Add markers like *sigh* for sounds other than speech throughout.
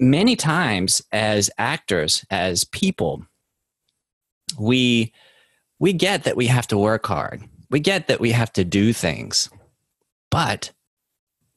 Many times, as actors, as people, we we get that we have to work hard. We get that we have to do things. But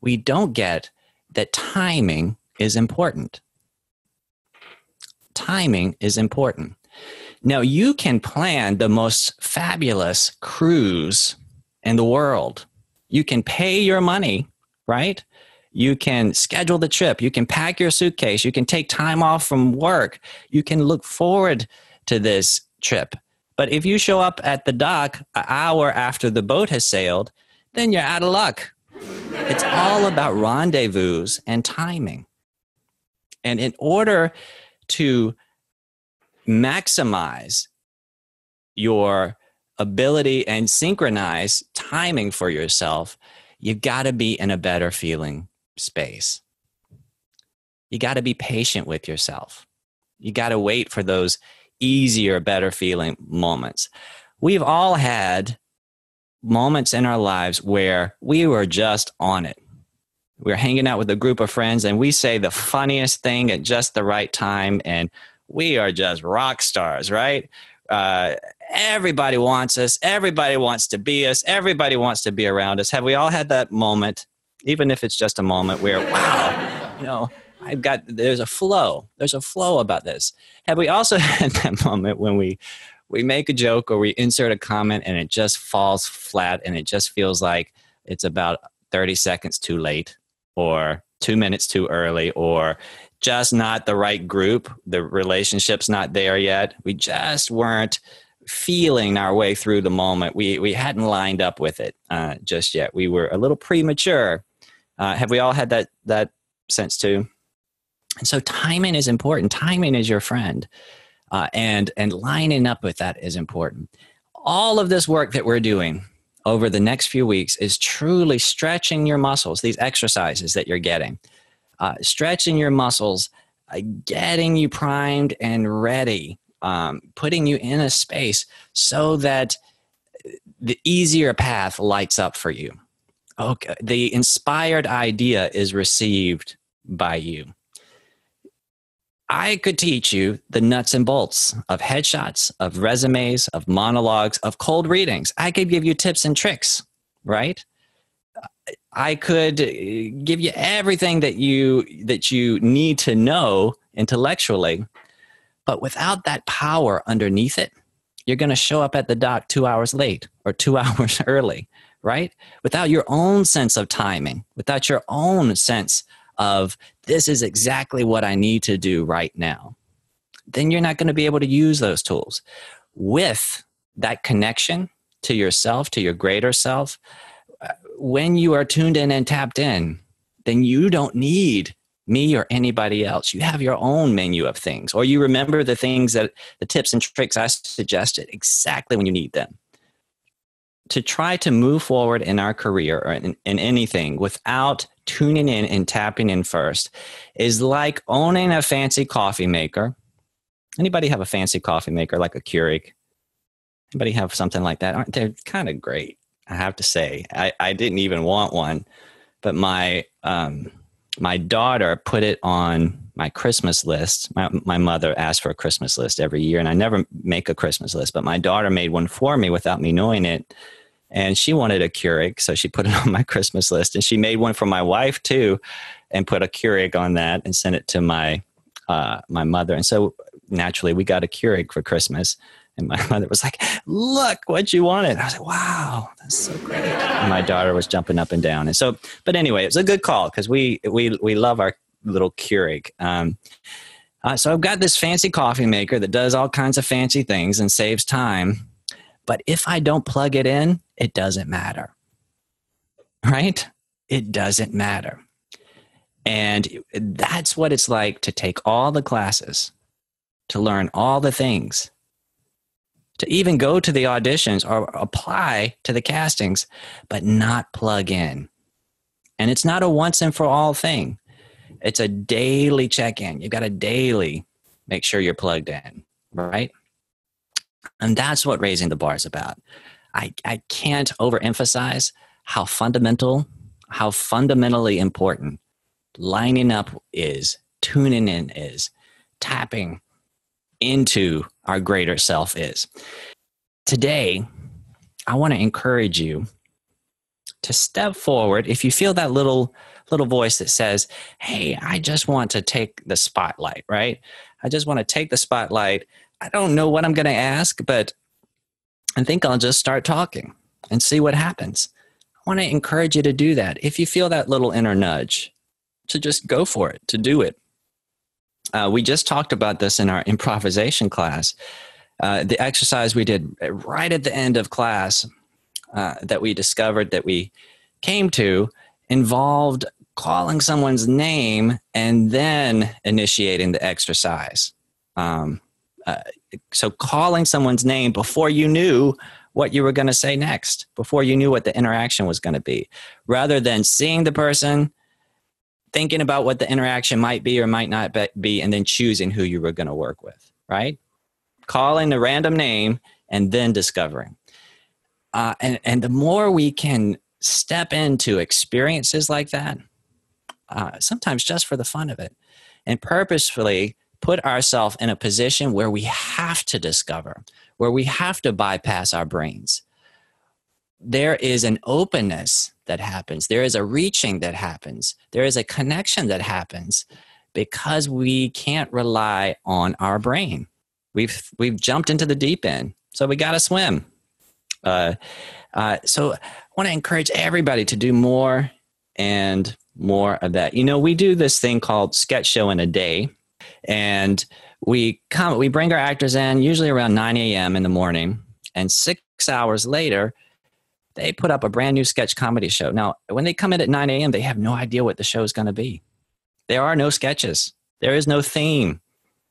we don't get that timing is important. Timing is important. Now, you can plan the most fabulous cruise in the world. You can pay your money, right? You can schedule the trip. You can pack your suitcase. You can take time off from work. You can look forward to this trip. But if you show up at the dock an hour after the boat has sailed, then you're out of luck. It's all about rendezvous and timing. And in order to maximize your ability and synchronize timing for yourself, you've got to be in a better feeling space. You got to be patient with yourself. You got to wait for those easier, better feeling moments. We've all had moments in our lives where we were just on it. We're hanging out with a group of friends and we say the funniest thing at just the right time, and we are just rock stars, right? Uh, everybody wants us. Everybody wants to be us. Everybody wants to be around us. Have we all had that moment, even if it's just a moment where, wow, you know, I've got, there's a flow. There's a flow about this. Have we also *laughs* had that moment when we we make a joke or we insert a comment and it just falls flat and it just feels like it's about 30 seconds too late or two minutes too early or just not the right group. The relationship's not there yet. We just weren't feeling our way through the moment. We, we hadn't lined up with it uh, just yet. We were a little premature. Uh, have we all had that, that sense too? And so timing is important. Timing is your friend uh, and and lining up with that is important all of this work that we're doing over the next few weeks is truly stretching your muscles these exercises that you're getting uh, stretching your muscles uh, getting you primed and ready um, putting you in a space so that the easier path lights up for you okay the inspired idea is received by you I could teach you the nuts and bolts of headshots, of resumes, of monologues, of cold readings. I could give you tips and tricks, right? I could uh, give you everything that you that you need to know intellectually, but without that power underneath it, you're going to show up at the dock 2 hours late or 2 *laughs* hours early, right? Without your own sense of timing, without your own sense of this is exactly what I need to do right now, then you're not going to be able to use those tools. With that connection to yourself, to your greater self, uh, when you are tuned in and tapped in, then you don't need me or anybody else. You have your own menu of things, or you remember the things that the tips and tricks I suggested exactly when you need them. To try to move forward in our career or in, in anything without tuning in and tapping in first is like owning a fancy coffee maker. Anybody have a fancy coffee maker like a Keurig? Anybody have something like that? Aren't they kind of great? I have to say, I, I didn't even want one, but my um, my daughter put it on my Christmas list. My, my mother asked for a Christmas list every year, and I never make a Christmas list, but my daughter made one for me without me knowing it and she wanted a Keurig, so she put it *laughs* on my Christmas list, and she made one for my wife too, and put a Keurig on that and sent it to my uh, my mother. And so naturally, we got a Keurig for Christmas. And my *laughs* mother was like, "Look what you wanted." I was like, "Wow, that's so great!" And my daughter was jumping up and down. And so, but anyway, it was a good call because we we we love our little Keurig. Um, uh, so I've got this fancy coffee maker that does all kinds of fancy things and saves time. But if I don't plug it in, it doesn't matter. Right? It doesn't matter. And that's what it's like to take all the classes, to learn all the things, to even go to the auditions or apply to the castings, but not plug in. And it's not a once and for all thing. It's a daily check in. You've got to daily make sure you're plugged in, right? And that's what raising the bar is about. I, I can't overemphasize how fundamental, how fundamentally important lining up is, tuning in is, tapping into our greater self is. Today, I want to encourage you to step forward if you feel that little little voice that says, "Hey, I just want to take the spotlight," right? I just want to take the spotlight. I don't know what I'm going to ask, but I think I'll just start talking and see what happens. I want to encourage you to do that. If you feel that little inner nudge, to just go for it, to do it. Uh, we just talked about this in our improvisation class. Uh, the exercise we did right at the end of class uh, that we discovered that we came to involved calling someone's name and then initiating the exercise. Um, uh, so, calling someone's name before you knew what you were going to say next, before you knew what the interaction was going to be, rather than seeing the person, thinking about what the interaction might be or might not be, and then choosing who you were going to work with, right? Calling a random name and then discovering. Uh, and, and the more we can step into experiences like that, uh, sometimes just for the fun of it, and purposefully put ourselves in a position where we have to discover, where we have to bypass our brains. There is an openness that happens, there is a reaching that happens, there is a connection that happens because we can't rely on our brain. We've, we've jumped into the deep end, so we got to swim. Uh, uh, so I want to encourage everybody to do more and more of that. You know, we do this thing called sketch show in a day, and we come, we bring our actors in usually around 9 a.m. in the morning, and six hours later, they put up a brand new sketch comedy show. Now, when they come in at 9 a.m., they have no idea what the show is going to be. There are no sketches. There is no theme.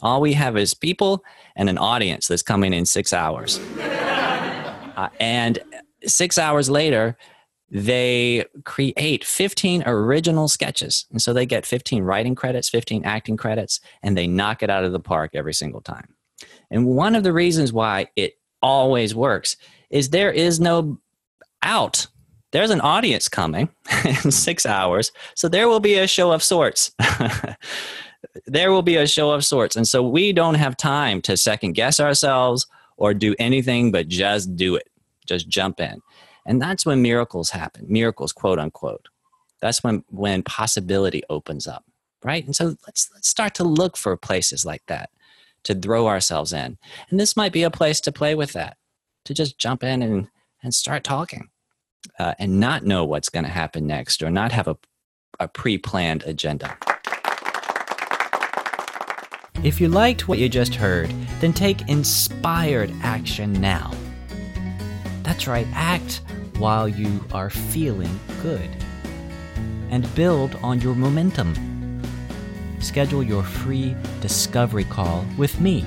All we have is people and an audience that's coming in six hours. *laughs* uh, and six hours later, they create 15 original sketches. And so they get 15 writing credits, 15 acting credits, and they knock it out of the park every single time. And one of the reasons why it always works is there is no out. There's an audience coming *laughs* in six hours. So there will be a show of sorts. *laughs* there will be a show of sorts. And so we don't have time to second guess ourselves or do anything but just do it, just jump in. And that's when miracles happen, miracles, quote unquote. That's when, when possibility opens up, right? And so let's, let's start to look for places like that to throw ourselves in. And this might be a place to play with that, to just jump in and, and start talking uh, and not know what's going to happen next or not have a, a pre planned agenda. If you liked what you just heard, then take inspired action now. That's right, act while you are feeling good. And build on your momentum. Schedule your free discovery call with me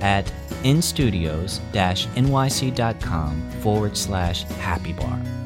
at instudios nyc.com forward slash happy bar.